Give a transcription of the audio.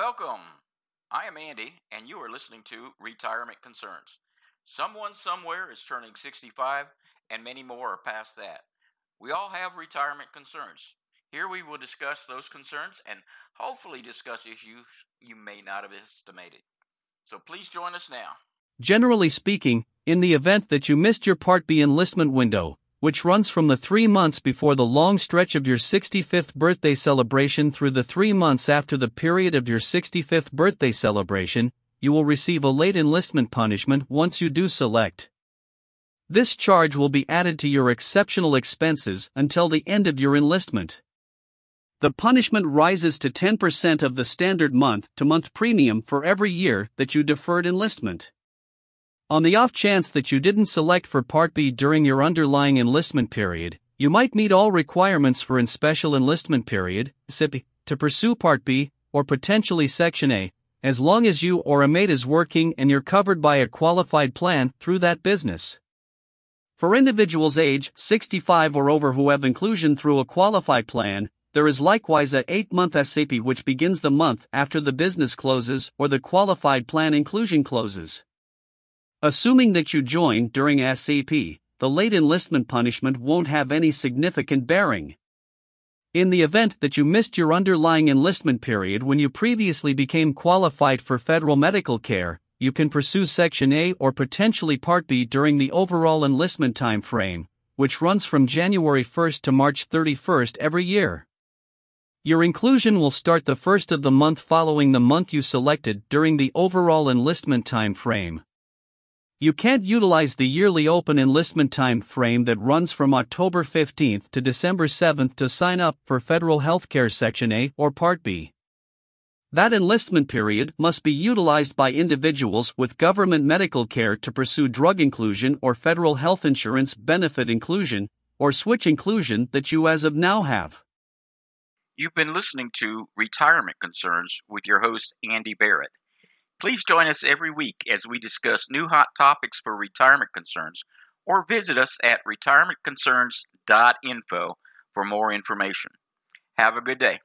Welcome. I am Andy, and you are listening to Retirement Concerns. Someone somewhere is turning 65, and many more are past that. We all have retirement concerns. Here we will discuss those concerns and hopefully discuss issues you may not have estimated. So please join us now. Generally speaking, in the event that you missed your Part B enlistment window, which runs from the three months before the long stretch of your 65th birthday celebration through the three months after the period of your 65th birthday celebration, you will receive a late enlistment punishment once you do select. This charge will be added to your exceptional expenses until the end of your enlistment. The punishment rises to 10% of the standard month to month premium for every year that you deferred enlistment. On the off chance that you didn't select for Part B during your underlying enlistment period, you might meet all requirements for in special enlistment period (SIP) to pursue Part B or potentially Section A, as long as you or a mate is working and you're covered by a qualified plan through that business. For individuals age 65 or over who have inclusion through a qualified plan, there is likewise a 8-month SAP which begins the month after the business closes or the qualified plan inclusion closes. Assuming that you join during SAP, the late enlistment punishment won't have any significant bearing. In the event that you missed your underlying enlistment period when you previously became qualified for federal medical care, you can pursue Section A or potentially Part B during the overall enlistment time frame, which runs from January 1 to March 31 every year. Your inclusion will start the first of the month following the month you selected during the overall enlistment time frame. You can't utilize the yearly open enlistment time frame that runs from October 15th to December 7th to sign up for federal healthcare Section A or Part B. That enlistment period must be utilized by individuals with government medical care to pursue drug inclusion or federal health insurance benefit inclusion or switch inclusion that you as of now have. You've been listening to Retirement Concerns with your host, Andy Barrett. Please join us every week as we discuss new hot topics for retirement concerns or visit us at retirementconcerns.info for more information. Have a good day.